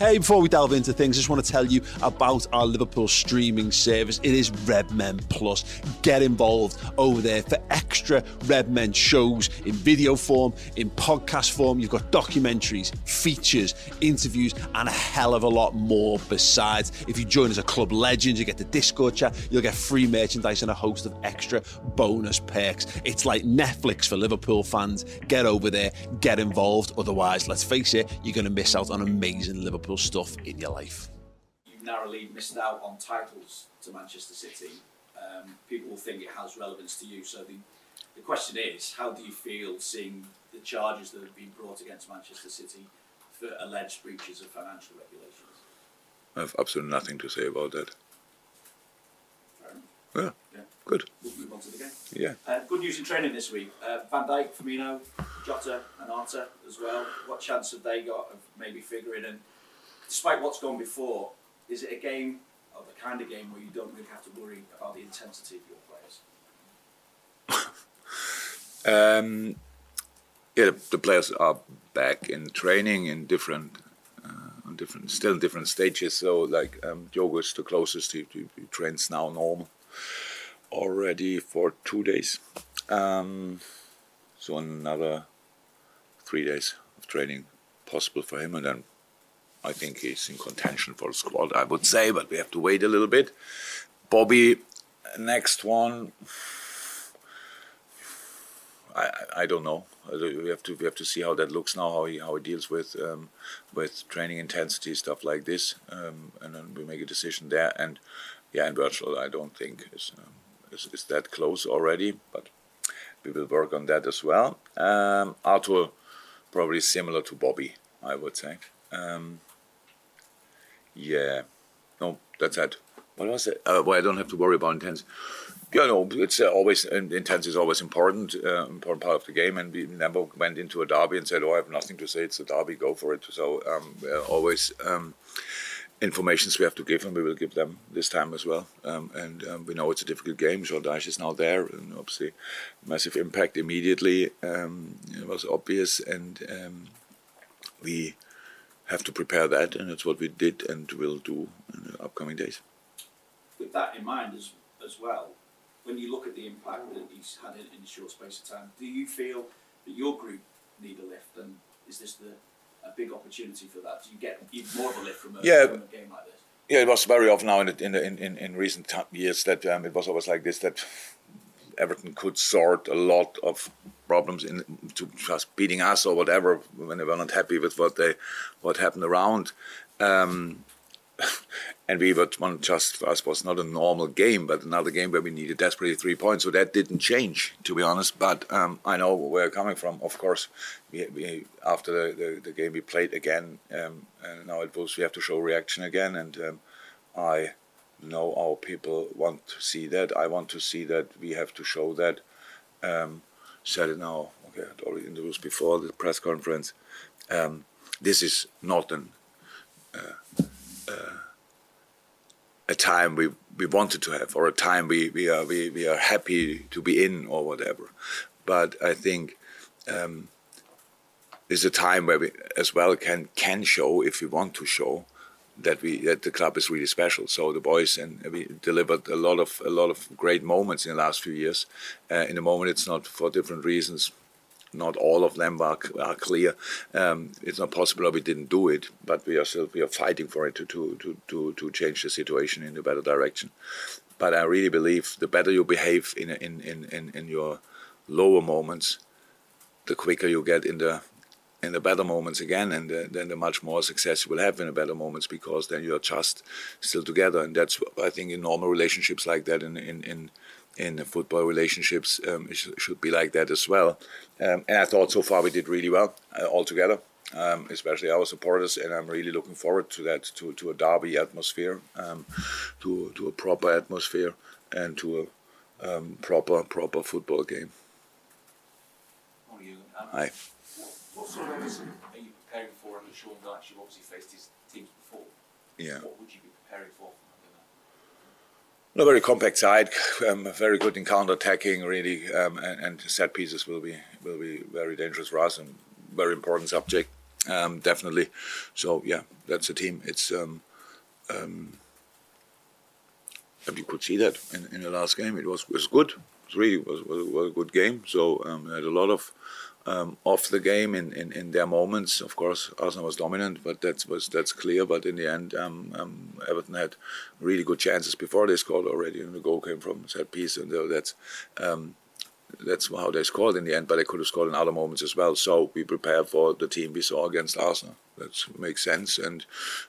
Hey, before we delve into things, I just want to tell you about our Liverpool streaming service. It is Redmen Plus. Get involved over there for extra Redmen shows in video form, in podcast form. You've got documentaries, features, interviews, and a hell of a lot more besides. If you join as a club legend, you get the Discord chat, you'll get free merchandise and a host of extra bonus perks. It's like Netflix for Liverpool fans. Get over there, get involved. Otherwise, let's face it, you're going to miss out on amazing Liverpool stuff in your life. You narrowly missed out on titles to Manchester City. Um, people will think it has relevance to you. So the, the question is, how do you feel seeing the charges that have been brought against Manchester City for alleged breaches of financial regulations? I have absolutely nothing to say about that. Yeah, Yeah. good. We'll move on to the game. Yeah. Uh, good news in training this week. Uh, Van Dijk, Firmino, Jota, and Arthur as well. What chance have they got of maybe figuring? And despite what's gone before, is it a game or the kind of game where you don't really have to worry about the intensity of your players? Um, yeah, the players are back in training in different, uh, different, still different stages. So like um, Diogo is the closest. He, he, he trains now normal already for two days. Um, so another three days of training possible for him, and then I think he's in contention for squad. I would say, but we have to wait a little bit. Bobby, next one. I, I- don't know. We have to we have to see how that looks now. How he how he deals with um, with training intensity stuff like this, um, and then we make a decision there. And yeah, and Virgil I don't think is um, is, is that close already, but we will work on that as well. Um, Arthur probably similar to Bobby, I would say. Um, yeah, no, that's it. What was it? Uh, well, I don't have to worry about intense. Yeah, no, it's uh, always intense is always important, uh, important part of the game, and we never went into a derby and said, "Oh, I have nothing to say. It's a derby. Go for it." So um, uh, always um, informations we have to give, and we will give them this time as well. Um, and um, we know it's a difficult game. Jordash is now there, and obviously, massive impact immediately. Um, it was obvious, and um, we have to prepare that, and that's what we did and will do in the upcoming days. With that in mind as, as well, when you look at the impact that he's had in, in a short space of time, do you feel that your group need a lift? And is this the a big opportunity for that? Do you get even more of a lift from a, Yeah. from a game like this? Yeah, it was very often now in the, in, the, in, in recent years that um, it was always like this that Everton could sort a lot of problems in to just beating us or whatever when they were not happy with what they what happened around. Um, and we were one just for us was not a normal game, but another game where we needed desperately three points. So that didn't change, to be honest. But um, I know where you're coming from. Of course, we, we after the, the, the game we played again, um, now it was we have to show reaction again, and um, I know our people want to see that. I want to see that. We have to show that. Um, said it now. Okay, I already introduced before the press conference. Um, this is not an a time we, we wanted to have or a time we, we are we, we are happy to be in or whatever. But I think um, is a time where we as well can can show if we want to show that we that the club is really special. So the boys and we delivered a lot of a lot of great moments in the last few years. Uh, in the moment, it's not for different reasons. Not all of them are, are clear. Um, it's not possible that we didn't do it, but we are still we are fighting for it to to, to, to, to change the situation in a better direction. But I really believe the better you behave in in, in, in, in your lower moments, the quicker you get in the in the better moments again, and uh, then the much more success you will have in the better moments because then you are just still together, and that's I think in normal relationships like that, in in in, in football relationships, um, it sh- should be like that as well. Um, and I thought so far we did really well uh, all together. Um, especially our supporters, and I'm really looking forward to that, to, to a derby atmosphere, um, to to a proper atmosphere, and to a um, proper proper football game. Aye. What, what sort of elements are you preparing for under Sean Dyche? You've obviously faced his teams before. Yeah. What would you be preparing for? A very compact side, um, very good in counter-attacking, really, um, and, and set pieces will be will be very dangerous for us and very important subject. um, definitely. So yeah, that's a team. It's um, um, you could see that in, in the last game. It was was good. It really was, was, was a good game. So um, had a lot of um, off the game in, in, in their moments. Of course, Arsenal was dominant, but that was that's clear. But in the end, um, um, Everton had really good chances before they scored already, and the goal came from set piece, and that's um, that's how they scored in the end. But they could have scored in other moments as well. So we prepare for the team we saw against Arsenal. That makes sense, and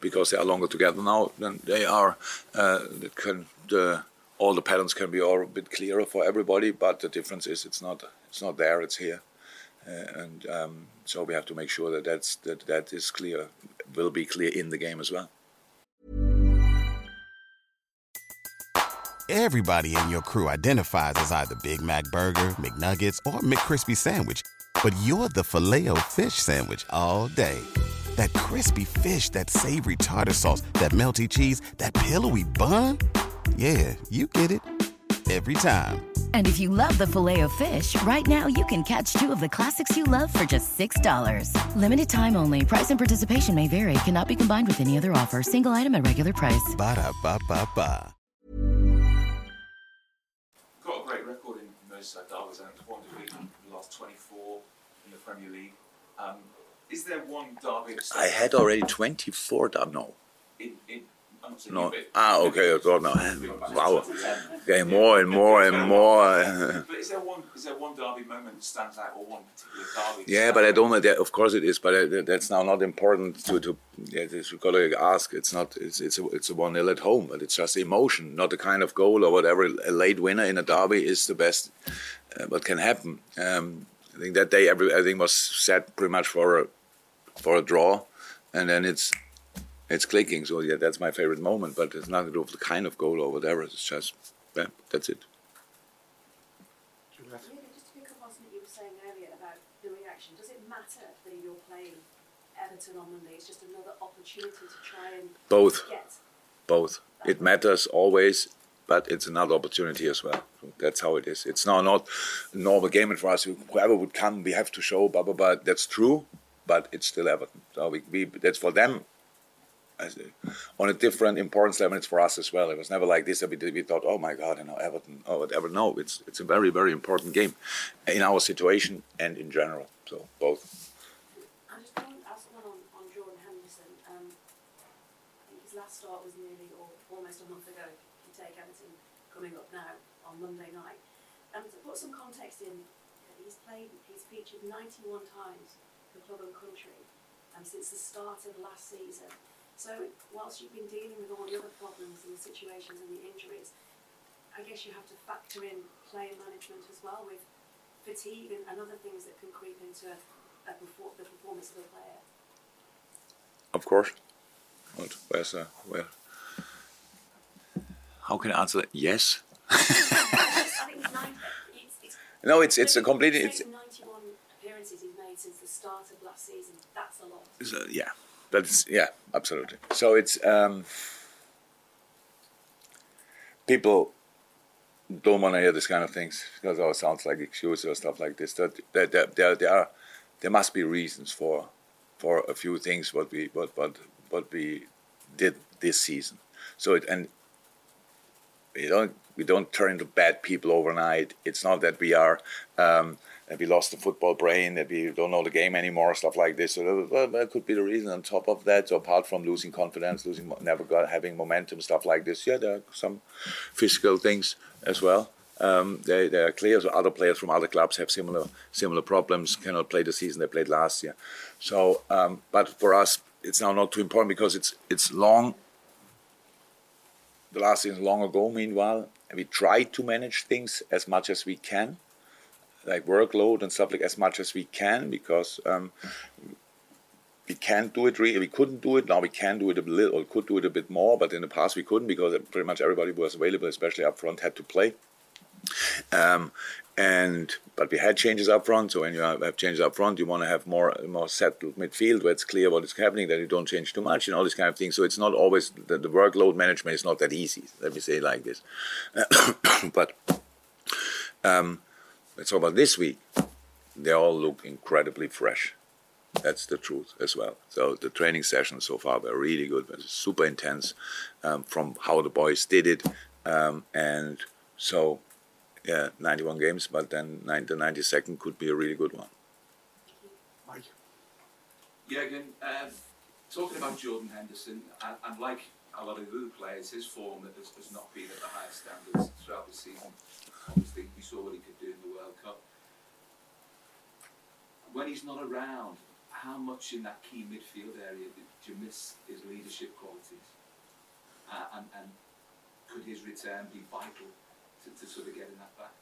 because they are longer together now than they are, uh, that can the all the patterns can be all a bit clearer for everybody. But the difference is it's not it's not there, it's here. Uh, and um, so we have to make sure that that's that that is clear, will be clear in the game as well. Everybody in your crew identifies as either Big Mac Burger, McNuggets, or McCrispy Sandwich, but you're the filet fish Sandwich all day. That crispy fish, that savory tartar sauce, that melty cheese, that pillowy bun. Yeah, you get it every time. And if you love the filet of fish, right now you can catch two of the classics you love for just $6. Limited time only. Price and participation may vary. Cannot be combined with any other offer. Single item at regular price. Ba da ba ba ba. Got a great record in Merseyside derbies and won the last 24 in the Premier League. Um, is there one derby? I had already 24 derby. No. In, in, no. Ah, okay. I thought now. Wow. Getting more and more and more. but is there one? Is there one derby moment that stands out, or one particular derby? Yeah, but I don't know. That, of course it is, but I, that's now not important to to. Yeah, we've got to ask. It's not. It's it's a, it's a one nil at home, but it's just emotion, not the kind of goal or whatever. A late winner in a derby is the best. Uh, what can happen? Um, I think that day, every everything was set pretty much for a for a draw, and then it's it's clicking. So yeah, that's my favorite moment. But it's nothing to do with the kind of goal or whatever. It's just yeah, that's it. just to pick up on something you were saying earlier about the reaction, does it matter that you're playing Everton on Monday? It's just another opportunity to try and both. Both. It matters always, but it's another opportunity as well. That's how it is. It's now not a normal game, for us, whoever would come, we have to show. Blah blah blah. That's true, but it's still Everton. So we, we that's for them on a different importance level. It's for us as well. It was never like this we, we thought, oh my God, you know, Everton, oh whatever. No, it's it's a very very important game in our situation and in general. So both. I just want to ask one on, on Jordan Henderson. Um, his last start was nearly or almost a month ago. You take Everton coming up now on Monday night, and to put some context in, he's played, he's featured 91 times for club and country, um, since the start of last season. So whilst you've been dealing with all the other problems and the situations and the injuries, I guess you have to factor in player management as well with fatigue and, and other things that can creep into a perfor- the performance of a player. Of course. What? Where's uh, where? How can I answer that? Yes. I think it's nine, it's, it's, no, it's it's a completely it's. 91 appearances he's made since the start of last season. That's a lot. Uh, yeah, that's yeah, absolutely. So it's um, people don't want to hear this kind of things because oh, it sounds like excuses or stuff like this. That there, there, there, there are there must be reasons for for a few things what we what what what we did this season. So it and we don't we don't turn into bad people overnight. It's not that we are. Um, that we lost the football brain, that we don't know the game anymore, stuff like this. So that, that could be the reason. On top of that, so apart from losing confidence, losing never got having momentum, stuff like this, yeah, there are some physical things as well. Um, they, they are clear. So other players from other clubs have similar similar problems. Cannot play the season they played last year. So, um, but for us, it's now not too important because it's it's long. The last season long ago. Meanwhile, we try to manage things as much as we can like workload and stuff like as much as we can because um, we can't do it. We couldn't do it now. We can do it a little, or could do it a bit more, but in the past we couldn't because pretty much everybody was available, especially up front, had to play. Um, and but we had changes up front. So when you have changes up front, you want to have more more settled midfield where it's clear what is happening, that you don't change too much, and all these kind of things. So it's not always the, the workload management is not that easy. Let me say it like this. but um, let's talk about this week. They all look incredibly fresh. That's the truth as well. So the training sessions so far were really good, but super intense um, from how the boys did it, um, and so yeah, 91 games, but then the 92nd could be a really good one. Mike. Yeah, again, um, talking about Jordan Henderson, and, and, like a lot of other players, his form has, has not been at the highest standards throughout the season. Obviously, we saw what he could do in the World Cup. When he's not around, how much in that key midfield area do you miss his leadership qualities? Uh, and, and could his return be vital to, to sort of getting that back?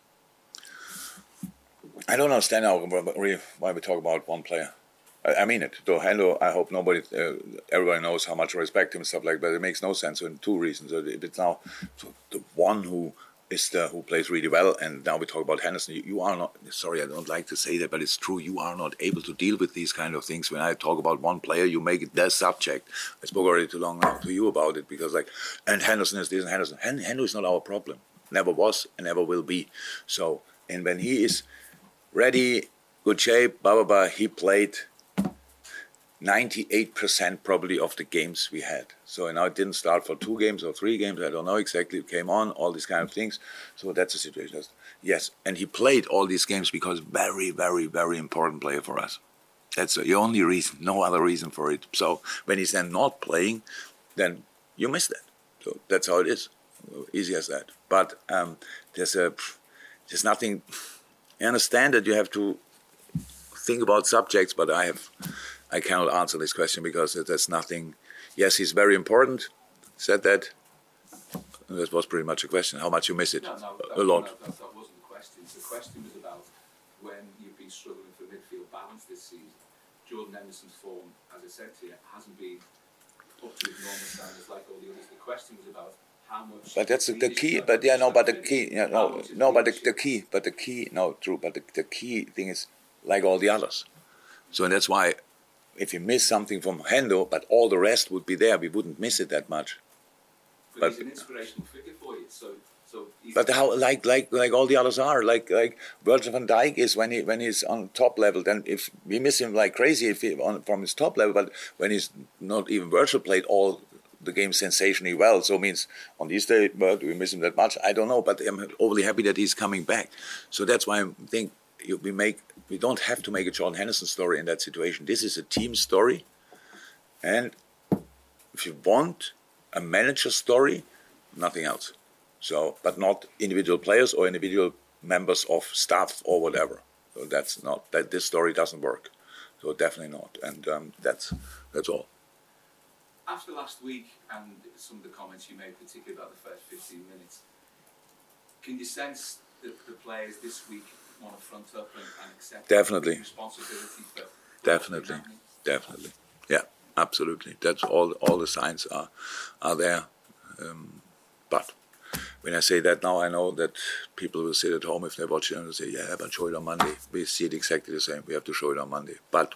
I don't understand now why we talk about one player. I, mean it. Though Hendo, I hope nobody, uh, everybody knows how much I respect him and stuff like that. It makes no sense. in two reasons. If it's now the one who is the who plays really well, and now we talk about Henderson. You, you, are not. Sorry, I don't like to say that, but it's true. You are not able to deal with these kind of things. When I talk about one player, you make it their subject. I spoke already too long now to you about it because like, and Henderson is this and Henderson. Hendo is not our problem. Never was and never will be. So, and when he is ready, good shape, blah blah blah, he played 98% probably of the games we had. So now it didn't start for two games or three games. I don't know exactly. It came on, all these kind of things. So that's the situation. Yes, and he played all these games because very, very, very important player for us. That's the only reason. No other reason for it. So when he's then not playing, then you miss that. So that's how it is. Easy as that. But um, there's a there's nothing. I understand that you have to think about subjects, but I have I cannot answer this question because there's nothing. Yes, he's very important. Said that. That was pretty much a question. How much you miss it? No, no, that, a lot. No, that, that, wasn't the question. The question was about when you've been struggling for midfield balance this season. Jordan Henderson's form, as I said to you, hasn't been up to his normal standards like all the others. The question was about how. But that's the key. But yeah, no. But the key. Yeah, no, no. But the, the key. But the key. No, true. But the, the key thing is like all the others. So that's why if you miss something from Hendo, but all the rest would be there, we wouldn't miss it that much. But, but he's an inspirational figure for you, so. So but how like like like all the others are like like Virgil van Dijk is when he when he's on top level then if we miss him like crazy if he on from his top level but when he's not even Virgil played all the game sensationally well so means on these days well, do we miss him that much I don't know but I'm overly happy that he's coming back so that's why I think we make we don't have to make a John Henderson story in that situation. This is a team story, and if you want a manager story, nothing else. So, but not individual players or individual members of staff or whatever. So that's not that. This story doesn't work. So definitely not, and um, that's that's all. After last week and some of the comments you made, particularly about the first 15 minutes, can you sense that the players this week want to front up and, and accept definitely responsibility for definitely definitely yeah absolutely that's all all the signs are are there um, but when I say that now, I know that people will sit at home if they watch it and say, "Yeah, but show it on Monday." We see it exactly the same. We have to show it on Monday. But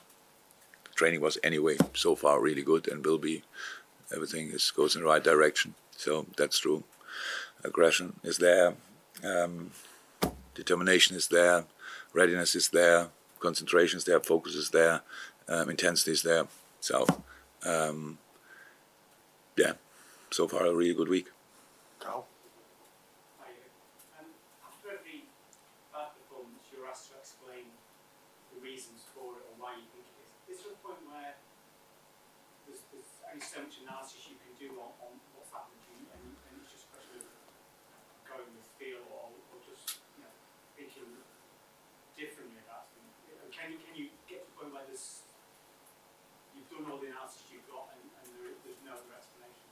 training was anyway so far really good and will be. Everything is goes in the right direction. So that's true. Aggression is there. Um, determination is there, readiness is there, concentration is there, focus is there, um, intensity is there. So, um, yeah, so far a really good week. Carl? After every performance, you were asked to explain the reasons for it and why you think it is. Is there a point where there's only so much analysis you can do on, on what's happened and, and it's just a question of going with feel or differently about them? Can you, can you get to the point where there's, you've all the analysis you've got and, and there, there's no other explanation?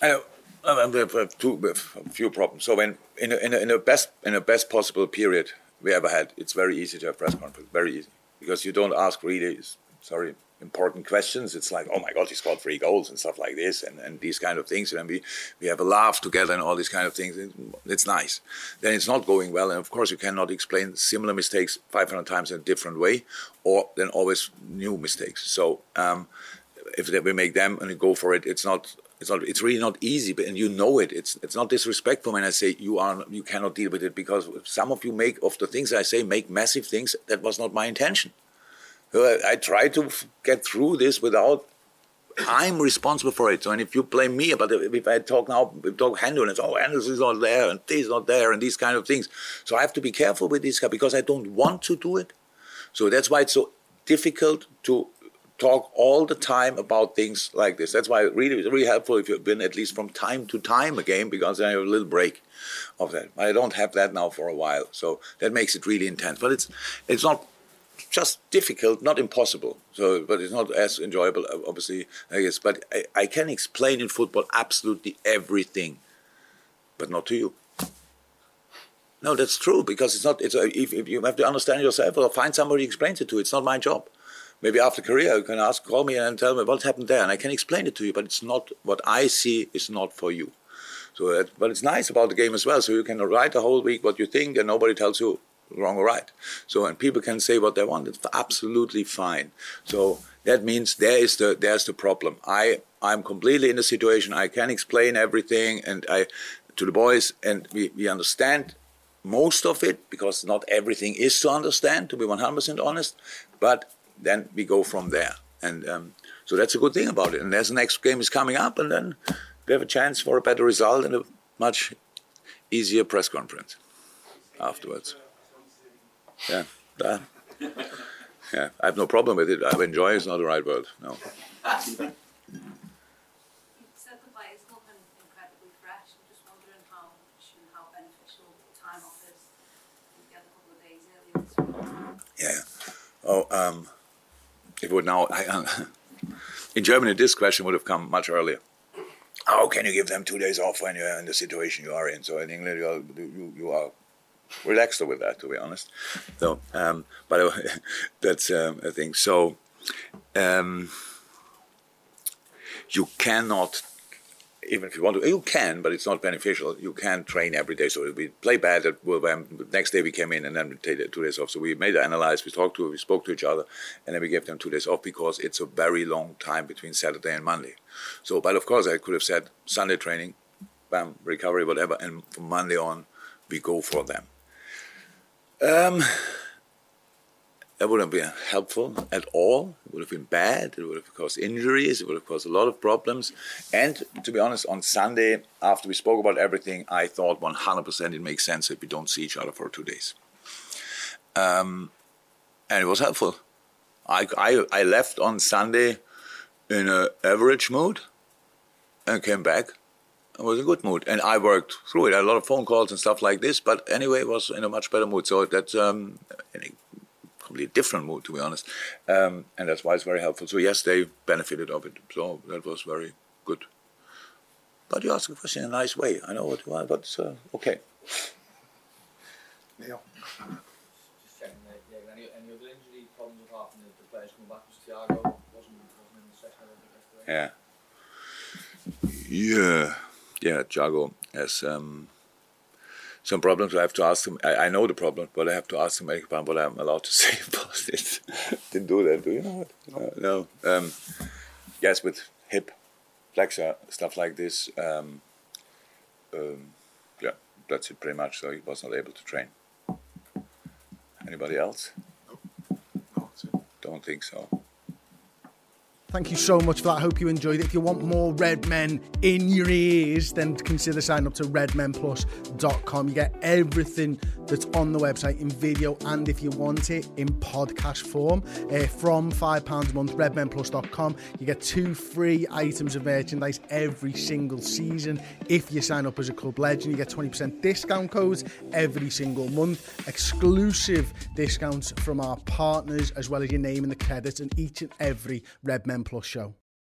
I know. I have two, a few problems. So when in a, in a, in a best in a best possible period we ever had, it's very easy to have press conference. Very easy because you don't ask really. Sorry, important questions. It's like, oh my God, he scored three goals and stuff like this, and, and these kind of things. And we, we have a laugh together and all these kind of things. It's nice. Then it's not going well, and of course you cannot explain similar mistakes 500 times in a different way, or then always new mistakes. So um, if we make them and go for it, it's not It's not. It's really not easy, but and you know it. It's it's not disrespectful when I say you are you cannot deal with it because some of you make of the things I say make massive things. That was not my intention. I, try to get through this without. I'm responsible for it. So, and if you blame me, but if I talk now, if talk Hendo and oh, Hendo is not there, and this is not there, and these kind of things. So I have to be careful with this guy because I don't want to do it. So that's why it's so difficult to talk all the time about things like this. That's why it really it's really helpful if you've been at least from time to time again, because I have a little break of that. I don't have that now for a while, so that makes it really intense. But it's it's not just difficult, not impossible. So, but it's not as enjoyable, obviously. I guess, but I, I can explain in football absolutely everything, but not to you. No, that's true because it's not. It's a, if, if you have to understand yourself or find somebody who explains it to. It's not my job. Maybe after career you can ask, call me and tell me what happened there, and I can explain it to you. But it's not what I see is not for you. So, but it's nice about the game as well. So you can write the whole week what you think, and nobody tells you wrong or right. So and people can say what they want. It's absolutely fine. So that means there is the there's the problem. I I'm completely in the situation. I can explain everything, and I to the boys, and we, we understand most of it because not everything is to understand. To be 100% honest, but then we go from there, and um, so that's a good thing about it. And as the next game is coming up, and then we have a chance for a better result and a much easier press conference afterwards. Yeah, that. Yeah, I have no problem with it. I enjoy it. It's not the right word. No. You said the players look incredibly fresh. I'm just wondering how much and how beneficial time off is. You get a couple of days earlier this week. Yeah. Oh, um, it would now. I, uh, in Germany, this question would have come much earlier. How can you give them two days off when you're in the situation you are in? So in England, you are, you, you are relaxed with that, to be honest. So, um, but that's um, a thing. So, um, you cannot, even if you want to, you can, but it's not beneficial. You can train every day. So we play bad. The next day we came in and then we take two days off. So we made an analyze. We talked to, we spoke to each other, and then we gave them two days off because it's a very long time between Saturday and Monday. So, but of course, I could have said Sunday training, bam, recovery, whatever, and from Monday on, we go for them. Um, that wouldn't be helpful at all. It would have been bad. It would have caused injuries. It would have caused a lot of problems. And to be honest, on Sunday, after we spoke about everything, I thought 100% it makes sense if we don't see each other for two days. Um, and it was helpful. I, I, I left on Sunday in an average mood and came back I was in a good mood, and I worked through it. I had a lot of phone calls and stuff like this, but anyway, it was in a much better mood. So that's um, in a completely different mood, to be honest, um, and that's why it's very helpful. So yes, they benefited of it. So that was very good. But you ask a question in a nice way. I know what you want, but uh, okay. Neil. Just checking there, yeah, any, any other injury problems apart from the, the players coming back? Was Thiago wasn't, wasn't in the session, I don't think, yesterday? Yeah. Yeah. Thiago has um, some problems. I have to ask him. I, I know the problem, but I have to ask him what I'm allowed to say about it. Didn't do that. Do you know it? Uh, no. Um, yes, with hip flexor stuff like this. Um, um, yeah, that's it pretty much. So he was not able to train. Anybody else? No. Don't think so. Thank you so much for that. I hope you enjoyed it. If you want more Red Men in your ears, then consider signing up to redmenplus.com. You get everything that's on the website in video and if you want it in podcast form uh, from £5 a month, redmenplus.com. You get two free items of merchandise every single season. If you sign up as a club legend, you get 20% discount codes every single month, exclusive discounts from our partners, as well as your name in the credits, and each and every Red Men Plus show.